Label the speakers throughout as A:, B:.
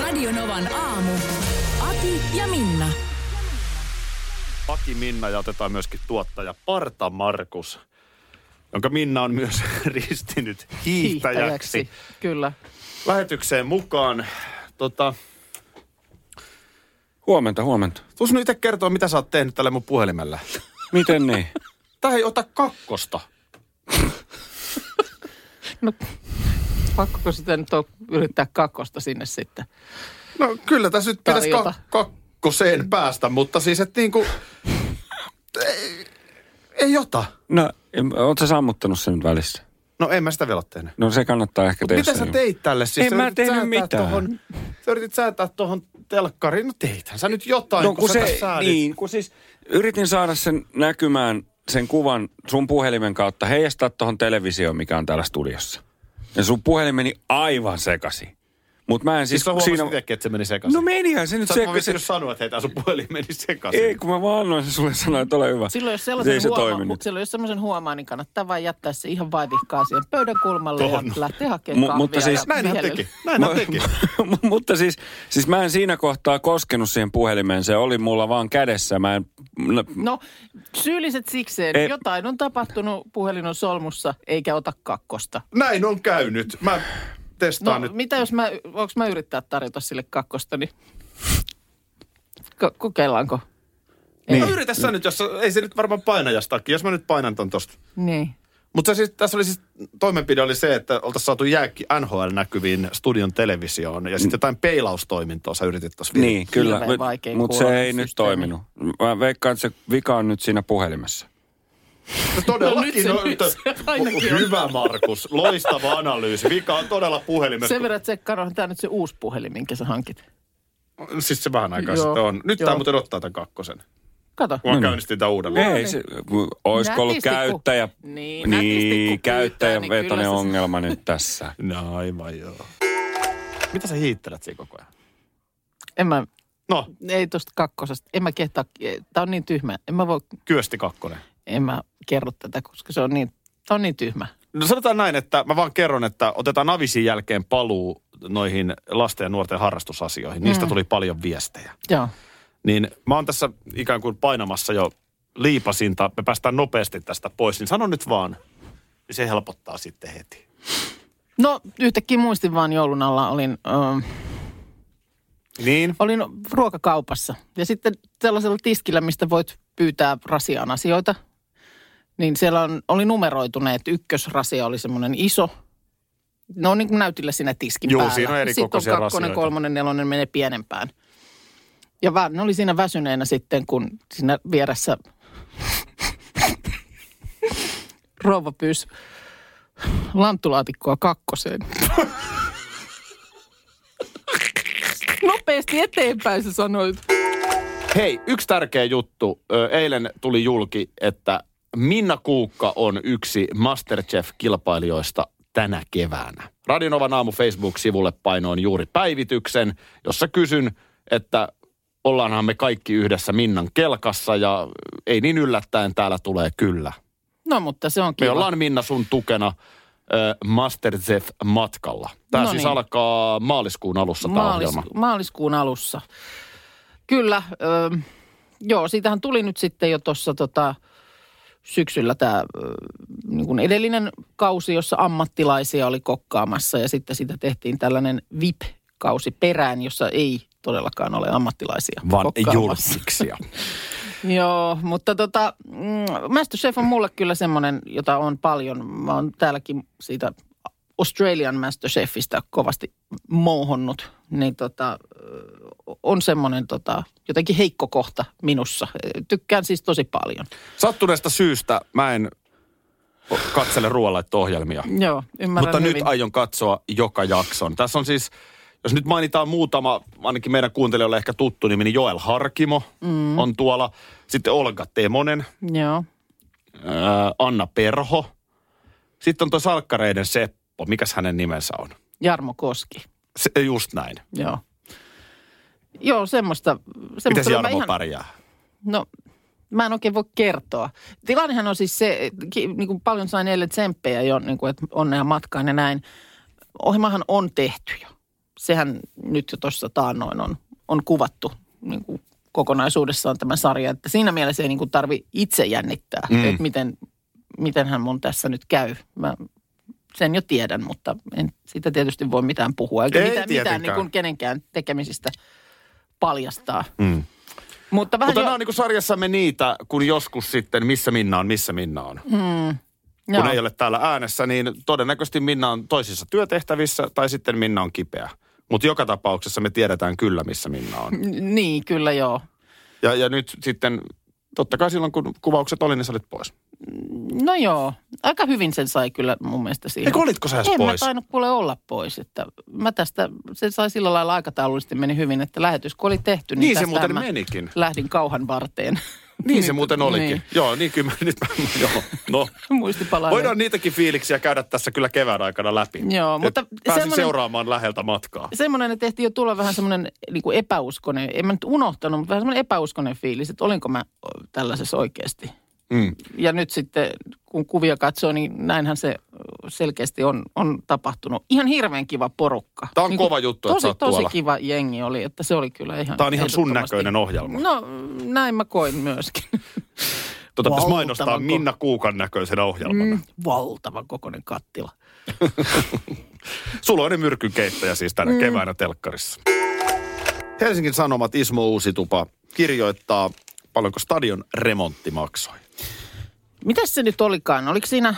A: Radio Novan aamu. Ati ja Minna.
B: Aki Minna ja otetaan myöskin tuottaja Parta Markus, jonka Minna on myös ristinyt hiihtäjäksi.
C: Kyllä.
B: Lähetykseen mukaan. Tota,
D: Huomenta, huomenta.
B: tuus nyt itse kertoa, mitä sä oot tehnyt tällä mun puhelimella.
D: Miten niin?
B: Tää ei ota kakkosta.
C: No, pakkoko sitä nyt on yrittää kakkosta sinne sitten?
B: No kyllä tässä nyt pitäisi ka- kakkoseen päästä, mutta siis et niinku... Ei, ei ota.
D: No, oot sä sammuttanut sen nyt välissä?
B: No en mä sitä vielä ole tehnyt.
D: No se kannattaa ehkä
B: Mut
D: tehdä.
B: mitä sä teit tälle? Siis
D: En
B: sä
D: mä tehnyt mitään.
B: Tohon, sä yritit säätää tuohon telkkariin. No teithän sä nyt jotain,
D: No
B: kun,
D: kun
B: sä
D: se,
B: tässä säädit.
D: niin, kun siis yritin saada sen näkymään, sen kuvan sun puhelimen kautta, heijastaa tuohon televisioon, mikä on täällä studiossa. Ja sun puhelin meni aivan sekasi. Mutta mä en
B: Siis
D: siis...
B: sä
D: siinä...
B: itsekin, että se meni sekaisin.
D: No menihän se nyt
B: Sä
D: sekaisin.
B: vitsinyt sanoa, että hei, tää sun puhelin meni sekaisin.
D: Ei, kun mä vaan annoin sen sulle sanoa, että ole hyvä.
C: Silloin jos
D: Ei
C: sellaisen,
D: se
C: huomaa,
D: toiminut.
C: silloin jos semmoisen huomaa, niin kannattaa vain jättää se ihan vaivihkaa siihen pöydän kulmalle
B: Tohon.
C: ja lähteä hakemaan kahvia.
D: mutta siis-
C: ja
B: Näin hän
C: vihellä-
B: teki. Näin hän teki.
D: Mutta siis, siis mä en siinä kohtaa koskenut siihen puhelimeen. Se oli mulla vaan kädessä. Mä en... No,
C: No, syylliset sikseen.
D: Ei.
C: Jotain on tapahtunut, puhelin on solmussa, eikä ota kakkosta.
B: Näin on käynyt. Mä testaan
C: No,
B: nyt.
C: mitä jos mä, mä yrittää tarjota sille kakkosta, niin Ko- kokeillaanko?
B: Niin. No yritä sä nyt, jos ei se nyt varmaan painajastakin, jos mä nyt painan ton tosta.
C: Niin.
B: Mutta siis, tässä oli siis, toimenpide oli se, että oltaisiin saatu jääkki NHL näkyviin studion televisioon ja sitten jotain peilaustoimintoa sä yritit tuossa vielä.
D: niin, kyllä. Mutta se ei nyt
C: systeemi.
D: toiminut. Mä veikkaan, että se vika on nyt siinä puhelimessa.
B: No todellakin.
C: No
B: No,
C: nyt se- nyt se
B: hyvä Markus, loistava analyysi. Vika on todella puhelimessa.
C: Sen verran, Karo, tämä nyt se uusi puhelin, minkä sä hankit.
B: Siis se vähän aikaa sitten on. Nyt
C: joo.
B: tämä muuten ottaa tämän kakkosen.
C: Kato.
B: Kun mä käynnistin tämän uudelleen.
D: Ei, se, olisiko ollut käyttäjä,
C: Niin,
D: niin
C: pyytää,
D: käyttäjän
C: niin
D: ongelma nyt tässä.
B: No aivan joo. Mitä sä hiittelet siinä koko ajan?
C: En mä,
B: No,
C: ei tosta kakkosesta. En mä kehtaa, tää on niin tyhmä. En mä voi,
B: kyösti kakkonen.
C: En mä kerro tätä, koska se on niin, on niin tyhmä.
B: No sanotaan näin, että mä vaan kerron, että otetaan Avisin jälkeen paluu noihin lasten ja nuorten harrastusasioihin. Niistä
C: Mm.
B: tuli paljon viestejä.
C: Joo.
B: Niin mä oon tässä ikään kuin painamassa jo liipasinta. Me päästään nopeasti tästä pois. Niin sano nyt vaan, niin se helpottaa sitten heti.
C: No yhtäkkiä muistin vaan joulun alla, olin, ö,
B: Niin?
C: olin ruokakaupassa. Ja sitten sellaisella tiskillä, mistä voit pyytää rasiaan asioita, niin siellä on, oli numeroituneet. Ykkösrasia oli semmoinen iso. No niin kuin näytillä siinä tiskin
B: Juu,
C: päällä.
B: siinä on eri
C: Sitten on kakkonen,
B: rasioita.
C: kolmonen, nelonen menee pienempään. Ja vaan ne oli siinä väsyneenä sitten, kun siinä vieressä rouva pyysi lanttulaatikkoa kakkoseen. Nopeasti eteenpäin se sanoi.
B: Hei, yksi tärkeä juttu. Eilen tuli julki, että Minna Kuukka on yksi Masterchef-kilpailijoista tänä keväänä. Radionovan aamu Facebook-sivulle painoin juuri päivityksen, jossa kysyn, että ollaanhan me kaikki yhdessä Minnan kelkassa ja ei niin yllättäen täällä tulee kyllä.
C: No mutta se on
B: Me
C: kiva.
B: ollaan Minna sun tukena Masterchef-matkalla. Tämä
C: No
B: siis
C: niin.
B: alkaa maaliskuun alussa tämä
C: Maalis,
B: ohjelma.
C: maaliskuun alussa. Kyllä, ö, joo, siitähän tuli nyt sitten jo tuossa tota, syksyllä tämä niin kuin edellinen kausi, jossa ammattilaisia oli kokkaamassa ja sitten siitä tehtiin tällainen VIP-kausi perään, jossa ei todellakaan ole ammattilaisia
B: Vaan julkiksia.
C: Joo, mutta tota, mm, Masterchef on mulle kyllä semmoinen, jota on paljon. Mä oon täälläkin siitä Australian Masterchefistä kovasti mouhonnut. Niin tota, on semmoinen tota, jotenkin heikko kohta minussa. Tykkään siis tosi paljon.
B: Sattuneesta syystä mä en katsele ruoanlaitto-ohjelmia.
C: Joo, ymmärrän
B: Mutta
C: hyvin.
B: nyt aion katsoa joka jakson. Tässä on siis, jos nyt mainitaan muutama, ainakin meidän kuuntelijoille ehkä tuttu nimi, niin Joel Harkimo mm. on tuolla. Sitten Olga Temonen,
C: Joo.
B: ää, Anna Perho. Sitten on tuo Salkkareiden Seppo. Mikäs hänen nimensä on?
C: Jarmo Koski.
B: Se, just näin.
C: Joo. Joo, semmoista. semmoista
B: Miten Jarmo
C: ihan-
B: pärjää?
C: No, mä en oikein voi kertoa. Tilannehan on siis se, niin kuin paljon sain eilen tsemppejä jo, niin kuin, että onnea matkaan ja näin. Ohjelmahan on tehty jo. Sehän nyt jo tuossa taannoin on, on kuvattu niin kuin kokonaisuudessaan tämä sarja. Että siinä mielessä ei niin kuin tarvi itse jännittää, mm. että miten, mitenhän mun tässä nyt käy. Mä sen jo tiedän, mutta en siitä tietysti voi mitään puhua. Eikä
B: Ei
C: mitään, mitään niin kuin kenenkään tekemisistä paljastaa.
B: Mm.
C: Mutta vähän
B: Mutta
C: jo,
B: nämä on niin kuin sarjassamme niitä, kun joskus sitten missä Minna on, missä Minna on.
C: Mm.
B: Kun
C: joo.
B: ei ole täällä äänessä, niin todennäköisesti Minna on toisissa työtehtävissä tai sitten Minna on kipeä. Mutta joka tapauksessa me tiedetään kyllä, missä Minna on.
C: N- Niin, kyllä joo.
B: Ja, ja nyt sitten, totta kai silloin kun kuvaukset oli, niin sä olit pois.
C: No joo, aika hyvin sen sai kyllä mun mielestä siihen.
B: Eikö olitko sä edes
C: en
B: pois?
C: mä tainnut kuule olla pois. Että mä tästä, se sai sillä lailla aikataulullisesti meni hyvin, että lähetys kun oli tehty, niin,
B: Niin se muuten
C: mä
B: menikin.
C: lähdin kauhan varteen.
B: Niin se muuten olikin.
C: Niin.
B: Joo, niin kyllä mä nyt, joo, no.
C: Muistipalaa.
B: Voidaan niitäkin fiiliksiä käydä tässä kyllä kevään aikana läpi.
C: Joo,
B: Et
C: mutta
B: Pääsin seuraamaan läheltä matkaa.
C: Semmoinen, että tehtiin jo tulla vähän semmoinen niin kuin epäuskonen, en mä nyt unohtanut, mutta vähän semmoinen epäuskonen fiilis, että olinko mä tällaisessa oikeasti.
B: Mm.
C: Ja nyt sitten, kun kuvia katsoo, niin näinhän se selkeästi on, on tapahtunut. Ihan hirveän kiva porukka.
B: Tää on
C: Niin
B: kova juttu, että
C: tosi,
B: oot
C: tosi
B: tuolla.
C: kiva jengi oli, että se oli kyllä ihan
B: Tää on ihan sun näköinen ohjelma.
C: No, näin mä koin myöskin.
B: Tota pitäisi mainostaa
C: ko-
B: Minna Kuukan näköisenä ohjelmana.
C: Mm, valtavan kokoinen kattila.
B: Suloinen myrkynkeittäjä siis tänä mm. keväänä telkkarissa. Helsingin Sanomat Ismo Uusitupa kirjoittaa, paljonko stadion remontti maksoi.
C: Mitäs se nyt olikaan? Oliko siinä,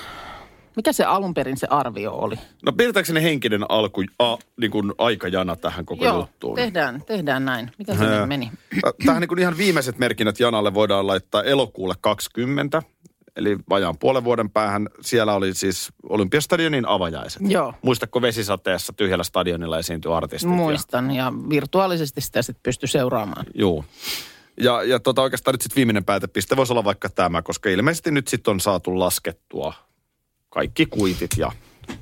C: mikä se alun perin se arvio oli?
B: No pidetäänko henkinen alku, a, niin kuin aikajana tähän koko
C: Joo,
B: juttuun?
C: tehdään, tehdään näin. Mitä se nyt meni?
B: Tähän niin kuin ihan viimeiset merkinnät Janalle voidaan laittaa elokuulle 20, eli vajaan puolen vuoden päähän. Siellä oli siis Olympiastadionin avajaiset.
C: Joo.
B: Muistatko vesisateessa tyhjällä stadionilla esiintyi artistit? Ja,
C: Muistan ja virtuaalisesti sitä sitten pystyi seuraamaan.
B: juu. Ja, ja tota oikeastaan nyt sitten viimeinen päätepiste voisi olla vaikka tämä, koska ilmeisesti nyt sitten on saatu laskettua kaikki kuitit ja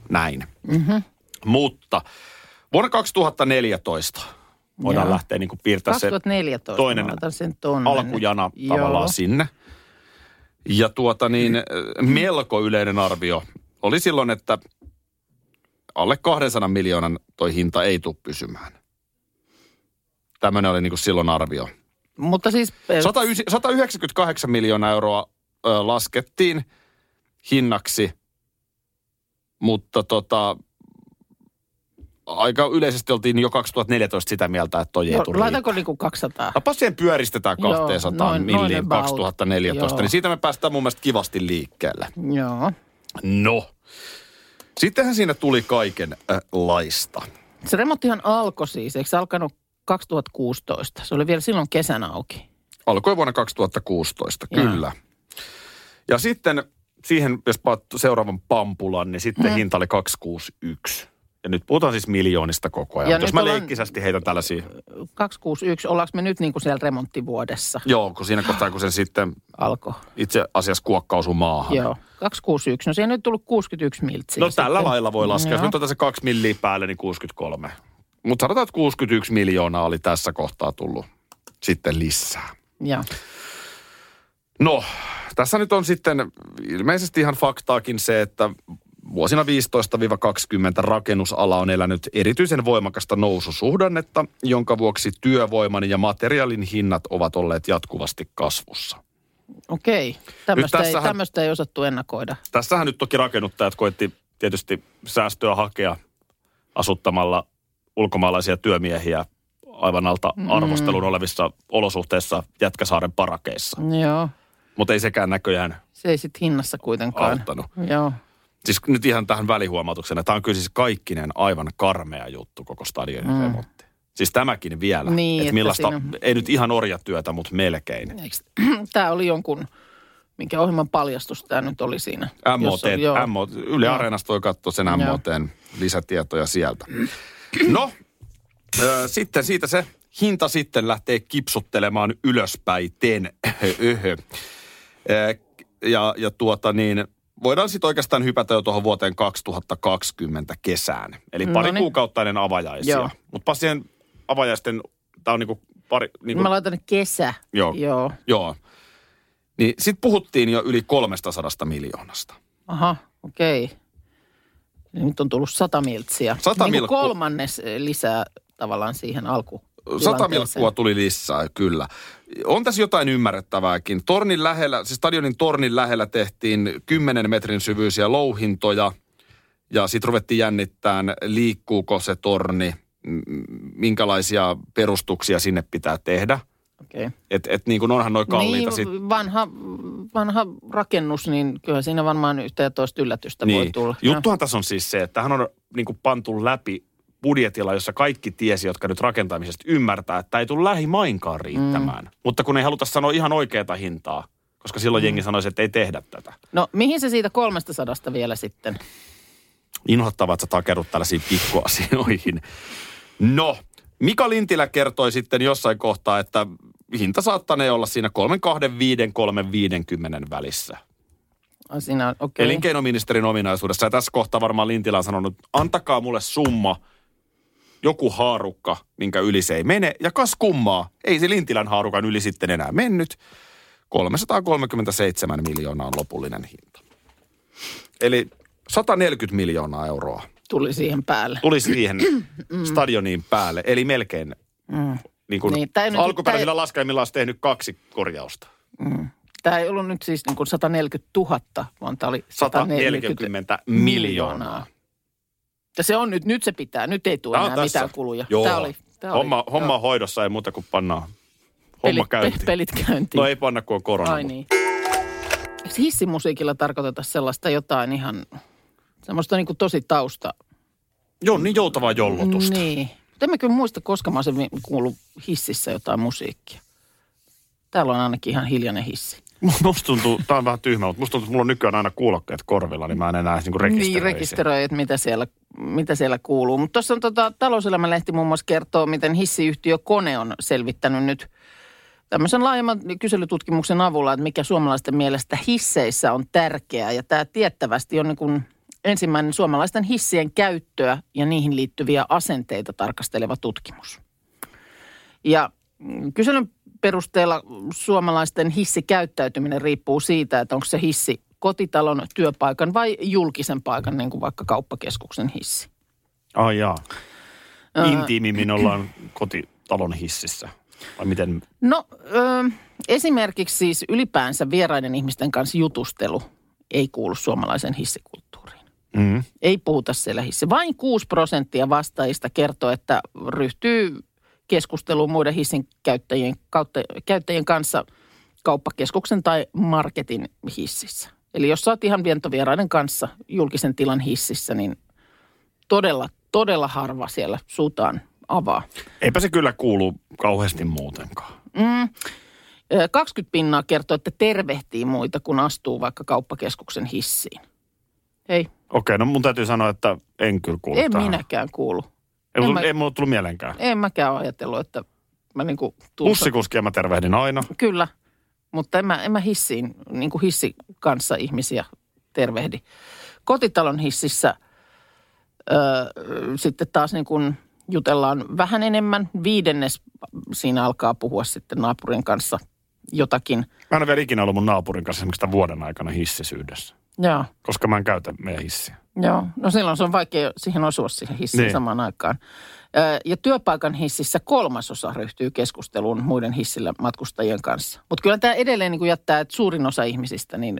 B: näin. Mm-hmm. Mutta vuonna 2014 voidaan
C: Joo.
B: lähteä niin kuin piirtämään se
C: 2014.
B: toinen
C: sen tonne
B: alkujana
C: nyt.
B: tavallaan
C: Joo.
B: sinne. Ja tuota niin, äh, melko yleinen arvio oli silloin, että alle 200 miljoonan toi hinta ei tule pysymään. Tämmöinen oli niin kuin silloin arvio.
C: Mutta siis... eh,
B: 109 198 miljoonaa euroa ö, laskettiin hinnaksi, mutta tota, aika yleisesti oltiin jo 2014 sitä mieltä, että toi ei
C: joo,
B: tule
C: laitanko niinku 200?
B: Tapa siihen pyöristetään
C: Joo,
B: 200
C: noin-
B: milliin
C: noin about.
B: 2014,
C: Joo.
B: niin siitä me päästään mun mielestä kivasti liikkeelle.
C: Joo.
B: No. Sittenhän siinä tuli kaiken äh, laista.
C: Se remonttihan alkoi siis, eikö se alkanut 2016? Se oli vielä silloin kesän auki.
B: Alkoi vuonna 2016,
C: Joo.
B: kyllä. Ja sitten siihen, jos seuraavan pampulan, niin sitten
C: Mm.
B: hinta oli 261. Ja nyt puhutaan siis miljoonista koko ajan.
C: Ja
B: jos mä leikkisästi heitän tällaisia,
C: 261, ollaanko me nyt niin kuin siellä remonttivuodessa
B: joo, kun siinä kohtaa, kun sen sitten
C: alkoi?
B: itse asiassa kuokkausuu maahan.
C: Joo, 261. No siihen nyt tullut 61 miltsiä.
B: No tällä
C: sitten.
B: lailla voi laskea. Jos
C: Joo.
B: nyt otetaan se kaksi milliä päälle, niin 63. Mutta sanotaan, että 61 miljoonaa oli tässä kohtaa tullut sitten lisää.
C: Joo.
B: No, tässä nyt on sitten ilmeisesti ihan faktaakin se, että vuosina 15-20 rakennusala on elänyt erityisen voimakasta noususuhdannetta, jonka vuoksi työvoiman ja materiaalin hinnat ovat olleet jatkuvasti kasvussa.
C: Okei. Tämmöistä ei, tämmöistä ei osattu ennakoida.
B: Tässähän nyt toki rakennuttajat koetti tietysti säästöä hakea asuttamalla ulkomaalaisia työmiehiä aivan alta arvostelun olevissa olosuhteissa Jätkäsaaren parakeissa.
C: Joo.
B: Mutta ei sekään näköjään
C: Se ei sitten hinnassa kuitenkaan.
B: auttanut.
C: Joo.
B: Siis nyt ihan tähän välihuomautuksena. Tämä on kyllä siis kaikkinen aivan karmea juttu koko stadionin mm. remontti. Siis tämäkin vielä.
C: Niin,
B: että
C: että
B: millaista,
C: siinä-
B: ei nyt ihan orjatyötä, mutta melkein.
C: Tämä oli jonkun, minkä ohjelman paljastus tämä nyt oli siinä.
B: MOT, Yle. Areenasta voi katsoa sen. MOTn lisätietoja sieltä. No, Öö, sitten siitä se hinta sitten lähtee kipsuttelemaan ylöspäin. Öhö. Öö, ja, ja tuota niin, voidaan sitten oikeastaan hypätä jo tuohon vuoteen 2020 kesään. Eli pari
C: Noniin.
B: kuukautta ennen avajaisia. Mutta siihen avajaisten, tämä on niinku pari... Niinku,
C: Mä laitan kesä.
B: Joo.
C: Joo.
B: Joo. Niin sitten puhuttiin jo yli 300 miljoonasta.
C: Aha, okei. Okay. Nyt on tullut sata miltsiä.
B: Sata
C: niin kuin
B: milkkua.
C: kolmannes eh, lisää tavallaan siihen alku.
B: Sata milkkua tuli lisää, kyllä. On tässä jotain ymmärrettävääkin. Tornin lähellä, siis stadionin tornin lähellä tehtiin 10 metrin syvyisiä louhintoja. Ja sitten ruvettiin jännittämään, liikkuuko se torni, minkälaisia perustuksia sinne pitää tehdä.
C: Okay.
B: Että et niin kuin onhan noin kalliita.
C: Niin,
B: sit,
C: vanha, vanha rakennus, niin kyllä siinä varmaan yhtä ja toista yllätystä voi tulla.
B: Juttuhan tässä on siis se, että hän on niin kuin pantu läpi budjetilla, jossa kaikki tiesi, jotka nyt rakentamisesta ymmärtää, että ei tule lähimainkaan riittämään. Mm. Mutta kun ei haluta sanoa ihan oikeaa hintaa, koska silloin mm. jengi sanoisi, että ei tehdä tätä.
C: No mihin se siitä kolmesta sadasta vielä sitten?
B: Inhottavaa, että sä takerut tällaisiin pikkuasioihin. No, Mika Lintilä kertoi sitten jossain kohtaa, että hinta saattanee olla siinä 325 350 välissä.
C: Siinä, okei.
B: elinkeinoministerin ominaisuudessa. Ja tässä kohtaa varmaan Lintilä on sanonut, antakaa mulle summa, joku haarukka, minkä yli se ei mene. Ja kas kummaa, ei se Lintilän haarukan yli sitten enää mennyt. 337 miljoonaa on lopullinen hinta. Eli 140 miljoonaa euroa
C: Tuli siihen päälle.
B: tuli siihen stadioniin päälle. Eli melkein
C: Mm.
B: Niin kuin
C: Niin, nyt-
B: alkuperäisillä laskelmilla olisi tehnyt kaksi korjausta.
C: Tämä ei ollut nyt siis niin kuin 140 000, vaan tämä oli 140
B: 140 miljoonaa.
C: Ja se on nyt, nyt se pitää. Nyt ei tule enää
B: tässä.
C: mitään kuluja.
B: Joo.
C: Tää oli, tää
B: homma,
C: oli,
B: homma
C: joo.
B: hoidossa ei muuta kuin pannaan homma
C: pelit,
B: käyntiin.
C: pe- pelit käyntiin.
B: No ei panna, kun on korona.
C: Ai niin. Eikö hissimusiikilla tarkoiteta sellaista jotain ihan, semmoista niin kuin tosi tausta?
B: Joo, niin joutavaa jollotusta.
C: Niin. Mutta en mä kyllä muista, koska mä olisin kuullut hississä jotain musiikkia. Täällä on ainakin ihan hiljainen hissi.
B: Musta tuntuu, tää on vähän tyhmä, mutta musta tuntuu, että mulla on nykyään aina kuulokkeet korvilla, niin mä en enää niinku rekisteröi.
C: Niin, rekisteröi, että mitä siellä, mitä siellä kuuluu. Mutta tuossa on tota, talouselämälehti muun muassa kertoo, miten hissiyhtiö Kone on selvittänyt nyt tämmöisen laajemman kyselytutkimuksen avulla, että mikä suomalaisten mielestä hisseissä on tärkeää. Ja tämä tiettävästi on niin kuin ensimmäinen suomalaisten hissien käyttöä ja niihin liittyviä asenteita tarkasteleva tutkimus. Ja mm, kyselyn perusteella suomalaisten hissikäyttäytyminen riippuu siitä, että onko se hissi kotitalon, työpaikan vai julkisen paikan, niin kuin vaikka kauppakeskuksen hissi.
B: Ai jaa. Intiimimmin ollaan kotitalon hississä. Vai miten?
C: No ö, esimerkiksi siis ylipäänsä vieraiden ihmisten kanssa jutustelu ei kuulu suomalaisen hissikulttuuriin.
B: Mm.
C: Ei puhuta siellä hissi. Vain 6 prosenttia vastaajista kertoo, että ryhtyy keskusteluun muiden hissin käyttäjien, kautta, käyttäjien kanssa kauppakeskuksen tai marketin hississä. Eli jos oot ihan vientovieraiden kanssa julkisen tilan hississä, niin todella, todella harva siellä suutaan avaa.
B: Eipä se kyllä kuulu kauheasti muutenkaan.
C: Mm. Ö, 20 pinnaa kertoo, että tervehtii muita, kun astuu vaikka kauppakeskuksen hissiin. Ei,
B: Okei, no mun täytyy sanoa, että en kyllä kuulu
C: en
B: tähän.
C: minäkään kuulu.
B: Ei,
C: En mä-
B: ei mulla tullut mielenkään.
C: En mäkään ajatellut, että mä niinku
B: Bussikuskia mä tervehdin aina.
C: Kyllä, mutta en mä, en mä hissiin, niin kuin hissi kanssa ihmisiä tervehdi. Kotitalon hississä ö, sitten taas niin kuin jutellaan vähän enemmän. Viidennes siinä alkaa puhua sitten naapurin kanssa jotakin.
B: Mä en ole vielä ikinä ollut mun naapurin kanssa esimerkiksi tämän vuoden aikana hississä yhdessä.
C: Joo,
B: Koska mä en käytä meidän hissiä.
C: joo. No silloin se on vaikea siihen osua siihen hissiin
B: Niin.
C: samaan aikaan. Ja työpaikan hississä kolmasosa ryhtyy keskusteluun muiden hissillä matkustajien kanssa. Mutta kyllä tämä edelleen niin kuin jättää, että suurin osa ihmisistä, niin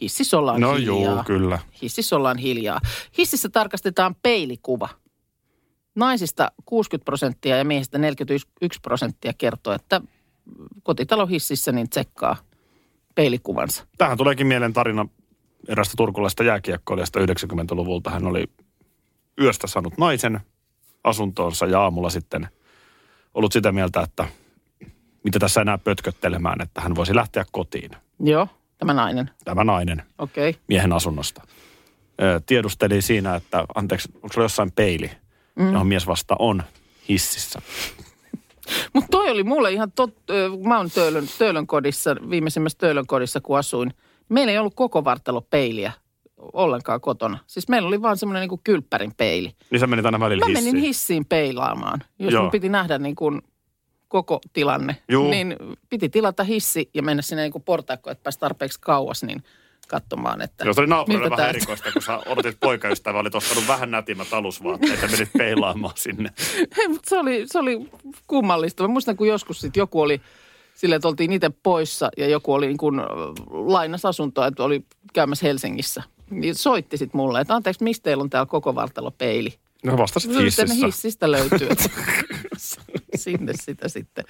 C: hississä ollaan
B: No
C: hiljaa.
B: juu, kyllä.
C: Hississä ollaan hiljaa. Hississä tarkastetaan peilikuva. Naisista 60 prosenttia ja miehistä 41 prosenttia kertoo, että kotitalon hississä niin tsekkaa peilikuvansa.
B: Tähän tuleekin mieleen tarina erästä turkulaista jääkiekkoilijasta 90-luvulta. Hän oli yöstä saanut naisen asuntoonsa ja aamulla sitten ollut sitä mieltä, että mitä tässä enää pötköttelemään, että hän voisi lähteä kotiin.
C: Joo, tämä nainen.
B: Tämä nainen
C: Okei. Okay.
B: miehen asunnosta. Tiedusteli siinä, että anteeksi, onko sulla jossain peili, mm. johon mies vasta on. hississä.
C: Mutta toi oli mulle ihan tot, mä oon Töölön, Töölön kodissa, viimeisimmässä Töölön kodissa kun asuin. Meillä ei ollut koko vartalo peiliä ollenkaan kotona. Siis meillä oli vaan semmoinen niin kylppärin peili.
B: Niin sä menit aina välillä
C: Mä
B: hissiin.
C: menin hissiin peilaamaan, jos
B: Joo.
C: mun piti nähdä niin kuin koko tilanne.
B: Juu.
C: Niin piti tilata hissi ja mennä sinne niin portaikkoon, että pääsi tarpeeksi kauas, niin katsomaan, että
B: Joo, se oli naapurille vähän erikoista, kun sä odotit poikaystävää, olit ostanut vähän nätimmät alusvaatteet ja menit peilaamaan sinne.
C: Ei, mutta se oli, se oli kummallista. Mä muistan, kun joskus sit joku oli silleen, että oltiin itse poissa ja joku oli niin kuin lainas asuntoa, että oli käymässä Helsingissä. Niin soitti sitten mulle, että anteeksi, mistä teillä on täällä koko vartalo peili?
B: No vastasit hississä.
C: hissistä löytyy. Sinne sitä sitten.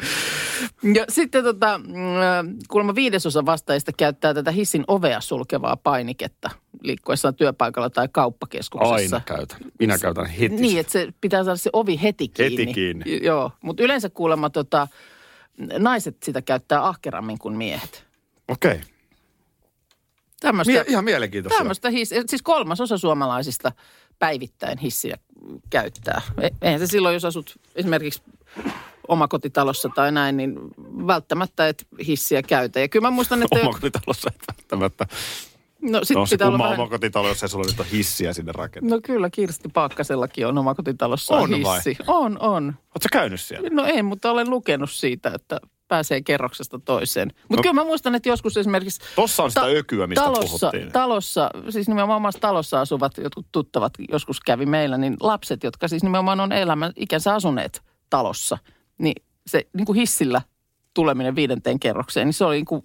C: Ja sitten tota, mm, kuulemma viidesosa vastaajista käyttää tätä hissin ovea sulkevaa painiketta liikkuessaan työpaikalla tai kauppakeskuksessa.
B: Aina käytän. Minä käytän heti.
C: Niin, että se pitää saada se ovi heti kiinni.
B: Heti kiinni.
C: Joo, mutta yleensä kuulemma tota, naiset sitä käyttää ahkerammin kuin miehet.
B: Okei.
C: Tämmöistä,
B: Mie- ihan mielenkiintoista.
C: tämmöistä hiss, siis kolmas osa suomalaisista päivittäin hissiä käyttää. E- Eihän se silloin, jos asut esimerkiksi omakotitalossa tai näin, niin välttämättä et hissiä käytä. Ja kyllä mä muistan, että...
B: Omakotitalossa ei välttämättä.
C: No sit
B: No se
C: pitää olla
B: kumma
C: vähän...
B: omakotitalo, jos ei sulla nyt ole hissiä sinne rakentaa.
C: No kyllä, Kirsti Paakkasellakin on omakotitalossa
B: On vai?
C: hissi. On, on.
B: Oletko käynyt siellä?
C: No en, mutta olen lukenut siitä, että pääsee kerroksesta toiseen. Mutta
B: No.
C: kyllä mä muistan, että joskus esimerkiksi...
B: Tossa on sitä
C: Ta-
B: ökyä, mistä
C: talossa,
B: puhuttiin.
C: Talossa, siis nimenomaan omassa talossa asuvat jotkut tuttavat joskus kävi meillä, niin lapset, jotka siis nimenomaan on elämän ikänsä asuneet talossa, niin se niin kuin hissillä tuleminen viidenteen kerrokseen, niin se oli niin kuin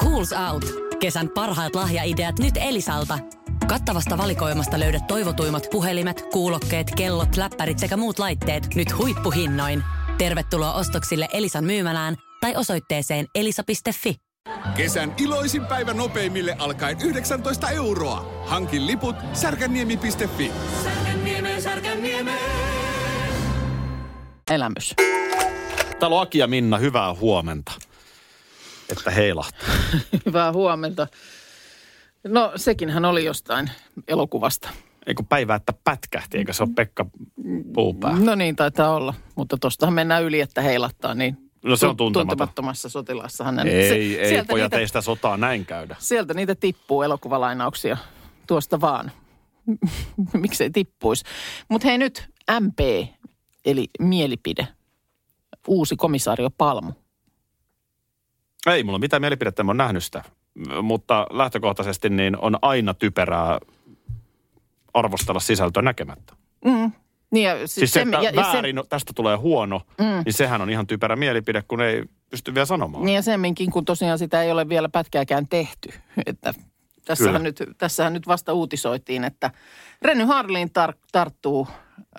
E: Schools Out. Kesän parhaat lahjaideat nyt Elisalta. Kattavasta valikoimasta löydät toivotuimmat puhelimet, kuulokkeet, kellot, läppärit sekä muut laitteet nyt huippuhinnoin. Tervetuloa ostoksille Elisan myymälään tai osoitteeseen elisa.fi.
F: Kesän iloisin päivä nopeimille alkaen 19 euroa. Hankin liput särkänniemi.fi.
C: Elämys.
B: Täällä on Aki ja Minna, hyvää huomenta. Että heilahtaa.
C: Hyvää huomenta. No sekinhän oli jostain elokuvasta.
B: Eikö päivä, että pätkähti, eikä se ole Pekka Puupää?
C: No niin, taitaa olla. Mutta tostahan mennään yli, että heilattaa, niin
B: No se on tuntematon.
C: tuntemattomassa sotilassa hänen.
B: Ei, ei
C: sieltä
B: pojat,
C: niitä,
B: ei sitä sotaa näin käydä.
C: Sieltä niitä tippuu elokuvalainauksia tuosta vaan. Miksei tippuisi. Mutta hei nyt MP, eli mielipide. Uusi komisario Palmu.
B: Ei mulla mitään mielipidettä, mä oon nähnyt sitä. Mutta lähtökohtaisesti niin on aina typerää arvostella sisältöä näkemättä.
C: Mm. Niin ja, siis
B: Siis se, että
C: ja,
B: väärin, tästä tulee huono, mm. niin sehän on ihan typerä mielipide, kun ei pysty vielä sanomaan.
C: Niin ja semminkin, kun tosiaan sitä ei ole vielä pätkääkään tehty. Että tässähän, nyt, tässähän nyt vasta uutisoitiin, että Renny Harlin tar- tarttuu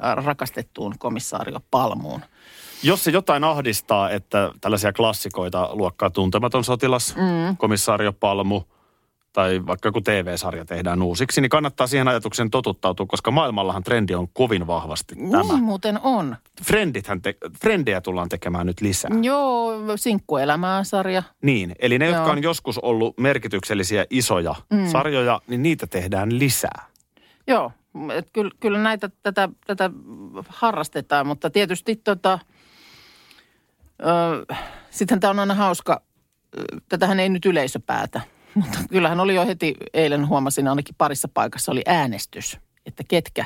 C: äh, rakastettuun komissaario Palmuun.
B: Jos se jotain ahdistaa, että tällaisia klassikoita luokkaa tuntematon sotilas, mm. komissaario Palmu tai vaikka joku TV-sarja tehdään uusiksi, niin kannattaa siihen ajatuksen totuttautua, koska maailmallahan trendi on kovin vahvasti tämä.
C: Niin muuten on.
B: Frendithän te, frendejä tullaan tekemään nyt lisää.
C: Joo, sinkkuelämää sarja.
B: Niin, eli ne, jotka
C: Joo.
B: on joskus ollut merkityksellisiä isoja mm. sarjoja, niin niitä tehdään lisää.
C: Joo, kyllä, kyllä näitä tätä, tätä harrastetaan, mutta tietysti tota, sittenhän tämä on aina hauska, tätähän ei nyt yleisö päätä, mutta kyllähän oli jo heti eilen huomasin ainakin parissa paikassa oli äänestys, että ketkä,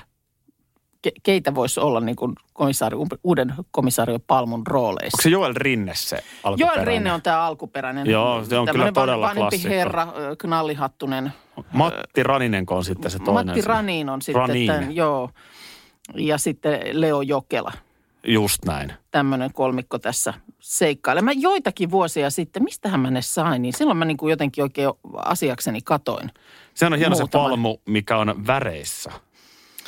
C: ke, keitä voisi olla niin kuin komissaari, uuden komissaario Palmun rooleissa.
B: Onko se Joel Rinne se alkuperäinen?
C: Joel Rinne on tämä alkuperäinen.
B: Joo, se on kyllä todella klassikko.
C: herra, knallihattunen.
B: Matti Raninenko on sitten se toinen.
C: Matti Ranin on sitten,
B: Ranin.
C: Tämän, joo. Ja sitten Leo Jokela,
B: Just näin.
C: Tämmöinen kolmikko tässä seikkailemaan. Joitakin vuosia sitten, mistähän mä ne sain, niin silloin mä niinku jotenkin oikein asiakseni katoin.
B: Se on hieno
C: muutaman.
B: se palmu, mikä on väreissä.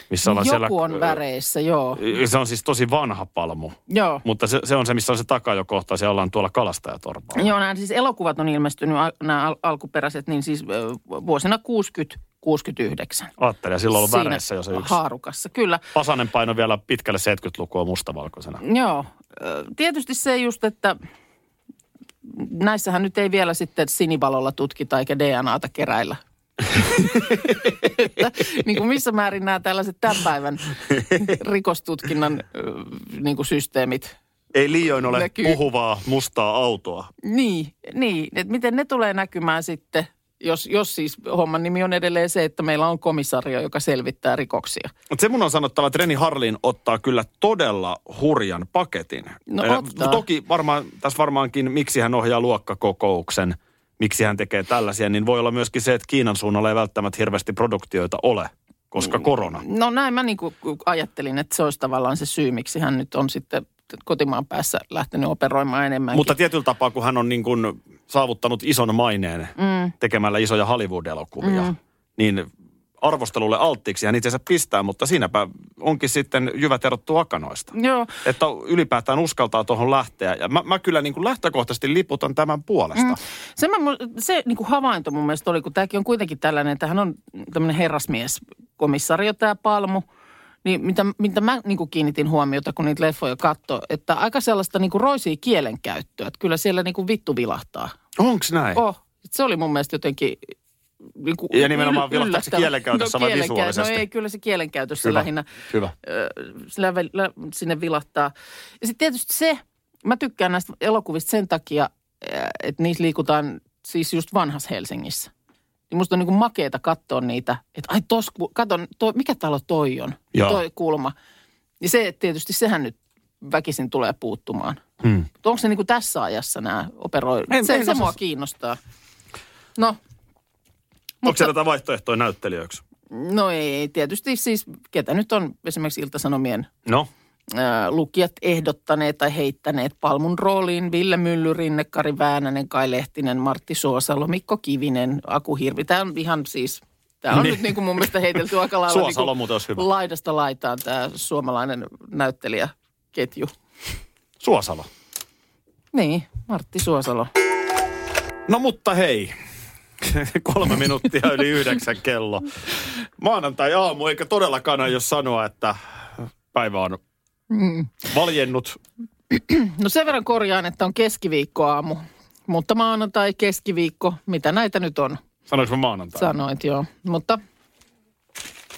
B: Missä
C: Joku
B: siellä,
C: on väreissä, joo.
B: Se on siis tosi vanha palmu.
C: Joo.
B: Mutta se, se on se, missä on se takajokohta, siellä ollaan tuolla kalastajatorpalla.
C: Joo, nämä siis elokuvat on ilmestynyt, nämä al- alkuperäiset, niin siis vuosina 60
B: 69. Aattelin, ja silloin ollut väreissä jo se yksi.
C: haarukassa, kyllä.
B: Pasanen paino vielä pitkälle 70-lukua mustavalkoisena.
C: Joo, tietysti se just, että näissähän nyt ei vielä sitten sinivalolla tutkita eikä DNAta keräillä. että, niin kuin missä määrin nämä tällaiset tämän päivän rikostutkinnan niin kuin systeemit
B: ei liioin ole
C: näkyy.
B: puhuvaa mustaa autoa.
C: Niin, niin. Et miten ne tulee näkymään sitten jos, jos siis homman nimi on edelleen se, että meillä on komisario, joka selvittää rikoksia.
B: Mutta se mun on sanottava, että Reni Harlin ottaa kyllä todella hurjan paketin.
C: No
B: Eh,
C: ottaa.
B: Toki varmaan, tässä varmaankin, miksi hän ohjaa luokkakokouksen, miksi hän tekee tällaisia, niin voi olla myöskin se, että Kiinan suunnalla ei välttämättä hirveästi produktioita ole, koska korona.
C: No näin mä niin kuin ajattelin, että se olisi tavallaan se syy, miksi hän nyt on sitten kotimaan päässä lähtenyt operoimaan enemmänkin.
B: Mutta tietyllä tapaa, kun hän on niin kuin saavuttanut ison maineen mm. tekemällä isoja Hollywood-elokuvia, mm. niin arvostelulle alttiiksi hän itse asiassa pistää, mutta siinäpä onkin sitten jyvät erottu akanoista.
C: Joo,
B: Että ylipäätään uskaltaa tuohon lähteä. Ja mä, mä kyllä niin kuin lähtökohtaisesti liputan tämän puolesta. Mm.
C: se, mä, se niin kuin havainto mun mielestä oli, kun tämäkin on kuitenkin tällainen, että hän on tämmöinen herrasmies, komissario tämä Palmu. Niin mitä, mitä mä niin kuin kiinnitin huomiota, kun niitä leffoja katsoi, että aika sellaista niin kuin roisia kielenkäyttöä. Että kyllä siellä niin kuin vittu vilahtaa.
B: Onks näin?
C: Oh, se oli mun mielestä jotenkin niin kuin
B: Ja nimenomaan vilahtaako se kielenkäytössä vai
C: kielenkä-
B: visuaalisesti?
C: No ei, kyllä se kielenkäytössä
B: Hyvä.
C: lähinnä
B: Hyvä.
C: ö, sillä vä- lä- sinne vilahtaa. Ja sitten tietysti se, mä tykkään näistä elokuvista sen takia, että niissä liikutaan siis just vanhassa Helsingissä. Niin musta on niin kuin makeeta katsoa niitä, että ai tos, katon, toi, mikä talo toi on,
B: Joo.
C: toi kulma. Niin se tietysti, sehän nyt väkisin tulee puuttumaan.
B: Hmm.
C: Mutta onko se niin kuin tässä ajassa nämä operoi?
B: En-
C: se
B: en
C: se mua kiinnostaa. No,
B: Onko siellä jotain vaihtoehtoja näyttelijöiksi?
C: no ei, tietysti siis, ketä nyt on esimerkiksi Iltasanomien
B: No,
C: lukijat ehdottaneet tai heittäneet Palmun rooliin Ville Mylly, Rinne, Kari Väänänen, Kai Lehtinen, Martti Suosalo, Mikko Kivinen, Aku Hirvi. Tämä on ihan siis, tämä on
B: Niin.
C: nyt niin kuin mun mielestä heitelty aika lailla
B: Suosalo
C: niin
B: hyvä.
C: laidasta laitaan tämä suomalainen näyttelijäketju.
B: Suosalo.
C: Niin, Martti Suosalo.
B: No mutta hei, kolme minuuttia yli yhdeksän kello. Maanantai-aamu, eikä todellakaan aio sanoa, että päivä on valjennut.
C: No sen verran korjaan, että on keskiviikkoaamu. Mutta maanantai, keskiviikko, mitä näitä nyt on,
B: Sanoinko mä maanantai?
C: sanoit joo. Mutta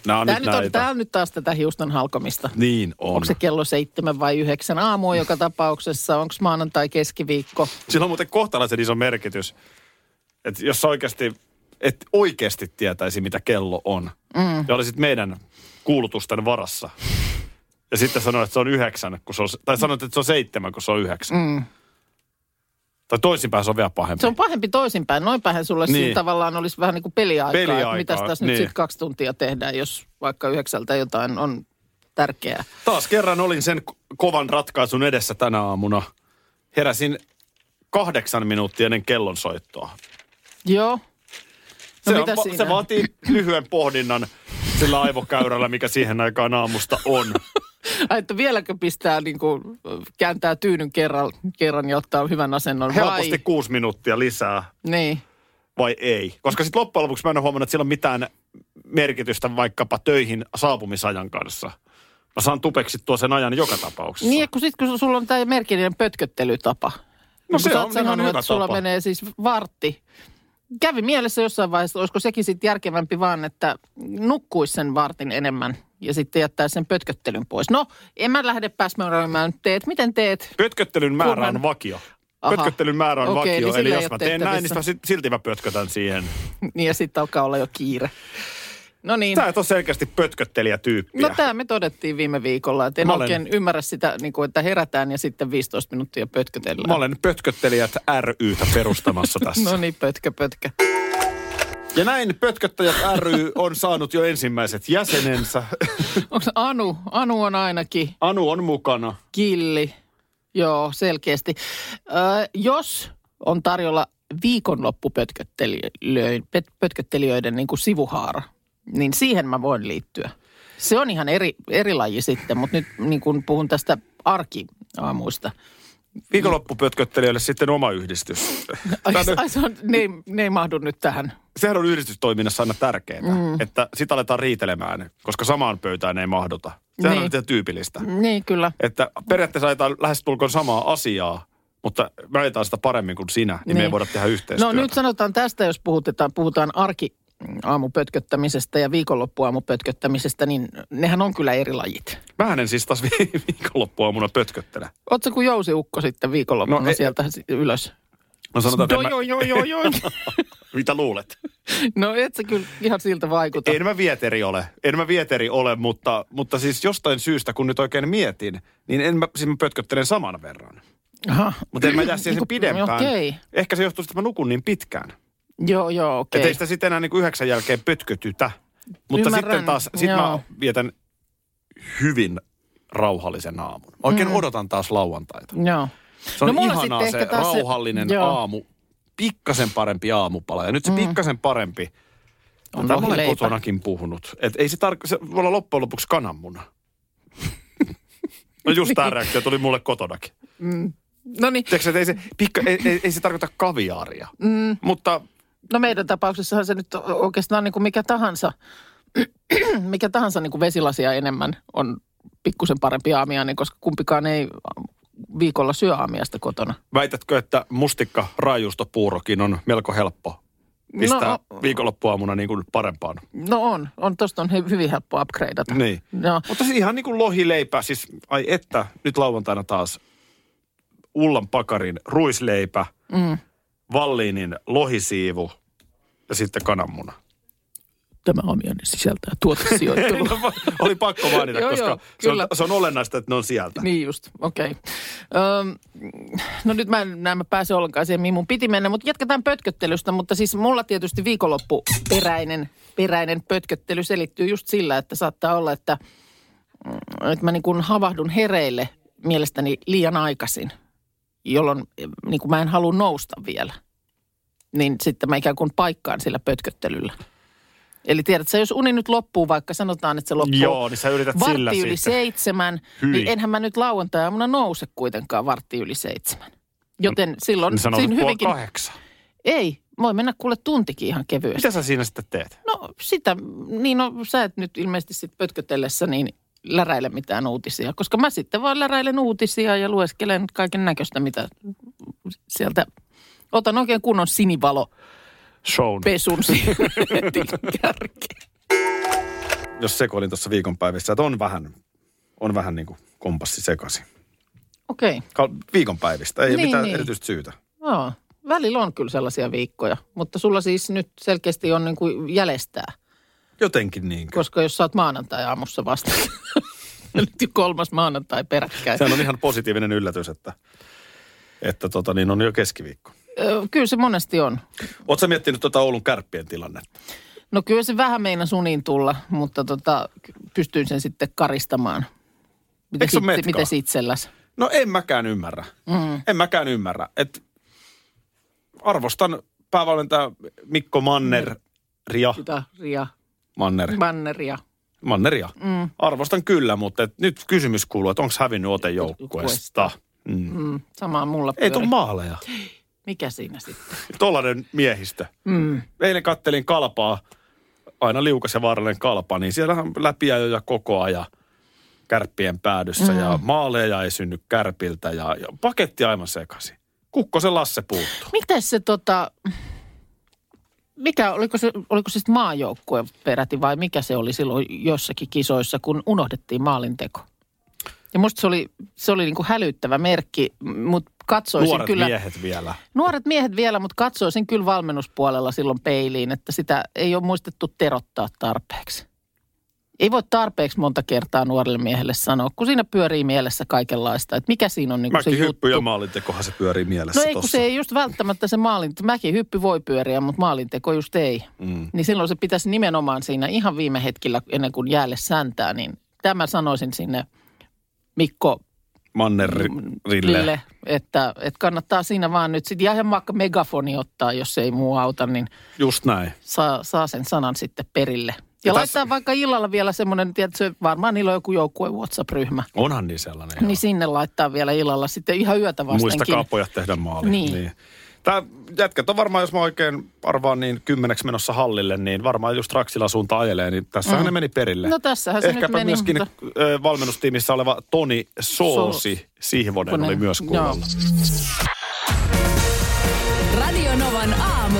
B: Nämä on
C: tämä
B: nyt
C: nyt, on,
B: näitä.
C: tää on nyt taas tätä hiuston halkomista.
B: Niin on.
C: Onko se kello seitsemän vai yhdeksän aamua joka tapauksessa? Onko maanantai, keskiviikko?
B: Sillä on muuten kohtalaisen iso merkitys. Että jos oikeasti, et oikeasti tietäisi, mitä kello on. Mm. Ja olisit meidän kuulutusten varassa. Ja sitten sanoit, että se on yhdeksän, kun se on, tai sanoit, että se on seitsemän, kun se on yhdeksän.
C: Mm.
B: Tai toisinpäin se on vielä pahempi.
C: Se on pahempi toisinpäin. Noinpähän sulle niin. Siinä tavallaan olisi vähän niin kuin peliaikaa.
B: Peliaikaa,
C: mitäs tässä nyt
B: niin.
C: sitten kaksi tuntia tehdään, jos vaikka yhdeksältä jotain on tärkeää.
B: Taas kerran olin sen ko- kovan ratkaisun edessä tänä aamuna. Heräsin kahdeksan minuuttia ennen kellonsoittoa.
C: Joo. No
B: se,
C: mitä
B: on,
C: siinä?
B: se vaatii lyhyen pohdinnan sillä aivokäyrällä, mikä siihen aikaan aamusta on.
C: Ai, että vieläkö pistää niin kuin, kääntää tyynyn kerran, kerran ja ottaa hyvän asennon
B: Helposti
C: vai?
B: kuusi minuuttia lisää
C: Niin.
B: vai ei. Koska sitten loppujen lopuksi mä en ole huomannut, että sillä on mitään merkitystä vaikkapa töihin saapumisajan kanssa. Mä saan tupeksittua sen ajan joka tapauksessa.
C: Niin, kun, sit, kun sulla on tämä merkillinen pötköttelytapa.
B: No
C: Niin
B: se on
C: oot
B: ihan
C: sanonut,
B: hyvä
C: että sulla
B: tapa.
C: menee siis vartti. Kävi mielessä jossain vaiheessa, olisiko sekin sitten järkevämpi vaan, että nukkuisi sen vartin enemmän ja sitten jättää sen pötköttelyn pois. No, en mä lähde pääsmäröimään. Teet, miten teet?
B: Pötköttelyn määrä on vakio.
C: Aha.
B: Pötköttelyn määrä on
C: Okei,
B: vakio.
C: niin
B: Eli
C: ei
B: jos mä teen näin, niin
C: tehtävissä.
B: mä sit- silti mä pötkötän siihen.
C: Niin ja sitten alkaa olla jo kiire. No niin.
B: Sä et ole selkeästi pötköttelijätyyppiä.
C: No tämä me todettiin viime viikolla, että en
B: Mä olen-
C: oikein ymmärrä sitä, niin kuin, että herätään ja sitten 15 minuuttia pötkötellään.
B: Mä olen pötköttelijät rytä perustamassa tässä.
C: No niin, pötkä, pötkä.
B: Ja näin Pötköttäjät ry on saanut jo ensimmäiset jäsenensä.
C: Onko Anu? Anu on ainakin
B: Anu on mukana.
C: killi. Joo, selkeästi. Ö, jos on tarjolla viikonloppupötköttelijöiden pöt- pötköttelijöiden niin kuin sivuhaara, niin siihen mä voin liittyä. Se on ihan eri, eri laji sitten, mutta nyt niin kun puhun tästä arkiaamuista.
B: Viikonloppupötköttelijöille sitten oma yhdistys.
C: Ai, ai se on, ne, ei, ne ei mahdu nyt tähän.
B: sehän on yhdistystoiminnassa aina tärkeää, mm. että sitä aletaan riitelemään, koska samaan pöytään ei mahduta. Sehän
C: Niin.
B: on ihan tyypillistä.
C: Niin, kyllä.
B: Että periaatteessa ajetaan lähestulkoon samaa asiaa, mutta me ajetaan sitä paremmin kuin sinä, niin, niin. me ei
C: Niin.
B: voida tehdä yhteistyötä.
C: No nyt sanotaan tästä, jos puhutetaan, puhutaan arki aamupötköttämisestä ja viikonloppuaamupötköttämisestä, niin nehän on kyllä eri lajit.
B: Vähän en siis taas vi- viikonloppuaamuna pötköttele.
C: Ootko kuin jousiukko sitten viikonloppuna
B: No
C: no,
B: ei-
C: sieltä si- ylös?
B: No sanotaan, että
C: Joo, joo, joo, joo,
B: mä, mitä luulet?
C: No et sä kyllä ihan siltä vaikuta.
B: En mä vieteri ole. En mä vieteri ole, mutta, mutta siis jostain syystä, kun nyt oikein mietin, niin en mä, siis mä pötköttelen saman verran.
C: Aha.
B: Mutta en mä jää siihen sen pidempään.
C: Okei.
B: Ehkä se johtuu, että mä nukun niin pitkään.
C: Joo, joo, okei.
B: Että ei sitä sitten enää niin kuin yhdeksän jälkeen pötkötytä. Mutta
C: Ymmärrän,
B: sitten taas, sit mä
C: joo.
B: vietän hyvin rauhallisen aamun. Mä Oikein mm. odotan taas lauantaita.
C: Joo.
B: Se on
C: No
B: ihanaa se
C: ehkä taas se-
B: rauhallinen
C: joo.
B: aamu. Pikkasen parempi aamupala. Ja nyt se mm. pikkasen parempi.
C: On
B: Tätä mä olen
C: lohileipä.
B: kotonakin puhunut. Et ei se, tar- se voi olla loppujen lopuksi kananmuna. No just tämä reaktio tuli mulle kotonakin.
C: No niin,
B: Tiedätkö, ei se, pikka, ei, ei, ei se tarkoita kaviaaria. Mm. Mutta
C: no meidän tapauksessahan se nyt oikeastaan niin kuin mikä tahansa, mikä tahansa niin kuin vesilasia enemmän on pikkusen parempi aamiainen, koska kumpikaan ei viikolla syö aamiaista kotona.
B: väitätkö, että mustikka raajuustopuurokin on melko helppo pistää
C: No-
B: no, viikonloppuaamuna niin kuin parempaan?
C: No on, on tosta on hy- hyvin helppo upgradeata.
B: Niin.
C: Joo.
B: Mutta siis ihan niin kuin lohileipä, siis ai että, nyt lauantaina taas Ullan pakarin ruisleipä,
C: Mm.
B: Valliinin lohisiivu ja sitten kananmuna.
C: Tämä aamiainen sisältää tuotesijoittelua.
B: No, Oli pakko mainita,
C: Joo,
B: koska
C: joo,
B: se, on, se on olennaista, että ne on sieltä.
C: Niin just, okei. Okay. no nyt mä en näin mä pääse ollenkaan siihen, mihin mun piti mennä, mutta jatketaan pötköttelystä. Mutta siis mulla tietysti viikonloppu peräinen, peräinen pötköttely selittyy just sillä, että saattaa olla, että, mm, että mä niin kuin havahdun hereille mielestäni liian aikaisin, jolloin niin kuin mä en halua nousta vielä. Niin sitten mä ikään kuin paikkaan sillä pötköttelyllä. Eli tiedät, sä, jos uni nyt loppuu, vaikka sanotaan, että se loppuu
B: Joo, niin sä yrität sillä
C: vartti yli
B: sitten.
C: seitsemän,
B: Hyi.
C: niin enhän mä nyt lauantai-aamuna nouse kuitenkaan vartti yli seitsemän. Joten silloin
B: Niin sanoit
C: siinä hyvinkin...
B: kahdeksan.
C: Ei, voi mennä kuule tuntikin ihan kevyesti.
B: Mitä sä siinä sitten teet?
C: No sitä, niin no sä et nyt ilmeisesti sit pötkötellessä niin läräile mitään uutisia, koska mä sitten vaan läräilen uutisia ja lueskelen kaiken näköistä, mitä sieltä, otan oikein kunnon sinivalo
B: Shown.
C: pesun kärkeen.
B: Jos sekoilin tuossa viikonpäivissä, että on vähän, on vähän niin kuin kompassi sekaisin.
C: Okei, okay.
B: Ka- Viikonpäivistä, ei
C: Niin,
B: mitään
C: niin.
B: erityistä syytä.
C: joo. Välillä on kyllä sellaisia viikkoja, mutta sulla siis nyt selkeästi on niin kuin jäljestää.
B: Jotenkin niin.
C: Koska jos oot maanantai-aamussa vasta, nyt jo kolmas maanantai peräkkäin.
B: Sehän on ihan positiivinen yllätys, että, että tota, niin on jo keskiviikko.
C: Kyllä se monesti on.
B: Oletko miettinyt tuota Oulun kärppien tilannetta?
C: No kyllä se vähän meinasi uniin tulla, mutta tota, pystyin sen sitten karistamaan. Miten,
B: se
C: sit-
B: metkaa?
C: miten itselläs?
B: No en mäkään ymmärrä. Mm. En mäkään ymmärrä. Et arvostan päävalmentaja Mikko Manneria.
C: Sitä Ria,
B: Manner.
C: Banneria.
B: Manneria. Mm. Arvostan kyllä, mutta et nyt kysymys kuuluu, että onko hävinnyt ote joukkueesta? Mm.
C: Mm, samaa mulla
B: Ei
C: pyöri.
B: tule maaleja.
C: Mikä siinä sitten?
B: Tollainen miehistö.
C: Mm.
B: Eilen kattelin kalpaa, aina liukas ja vaarallinen kalpa, niin siellähän läpiajoja koko ajan kärppien päädyssä mm. ja maaleja ei synny kärpiltä ja, ja paketti aivan sekaisin. Kukkosen Lasse puuttuu.
C: Mitäs se tota, mikä, oliko se, oliko se maajoukkue peräti vai mikä se oli silloin jossakin kisoissa, kun unohdettiin maalinteko? Ja musta se oli, se oli niinku hälyttävä merkki, mutta katsoisin
B: Nuoret
C: kyllä...
B: miehet vielä.
C: Nuoret miehet vielä, mutta katsoisin kyllä valmennuspuolella silloin peiliin, että sitä ei ole muistettu terottaa tarpeeksi. Ei voi tarpeeksi monta kertaa nuorelle miehelle sanoa, kun siinä pyörii mielessä kaikenlaista, että mikä siinä on se
B: Mäkin
C: juttu.
B: hyppy ja maalintekohan se pyörii mielessä
C: No ei, kun
B: tossa.
C: se ei just välttämättä se maalin, mäkin hyppy voi pyöriä, mutta maalinteko just ei.
B: Mm.
C: Niin silloin se pitäisi nimenomaan siinä ihan viime hetkellä, ennen kuin jäälle säntää, niin tämä sanoisin sinne Mikko
B: Mannerille.
C: Rille, että, että kannattaa siinä vaan nyt sitten ihan vaikka megafoni ottaa, jos ei muu auta, niin
B: Just näin.
C: saa, saa sen sanan sitten perille. Ja
B: tässä-
C: laittaa vaikka illalla vielä semmoinen, tiedätkö, varmaan niillä on joku joukkue WhatsApp-ryhmä.
B: Onhan niin sellainen. joo.
C: Niin sinne laittaa vielä illalla sitten ihan yötä vastenkin.
B: Muistakaa pojat tehdä maali.
C: Niin.
B: Tämä jätkät on varmaan, jos mä oikein arvaan, niin kymmeneksi menossa hallille, niin varmaan just Raksila suunta ajelee, niin tässähän mm. ne meni perille.
C: No tässähän se
B: Ehkäpä
C: nyt meni,
B: myöskin
C: mutta-
B: valmennustiimissä oleva Toni Soosi Sihvonen oli
C: Konen.
B: myös
C: Joo.
B: kuulolla.
A: Radio Novan aamu.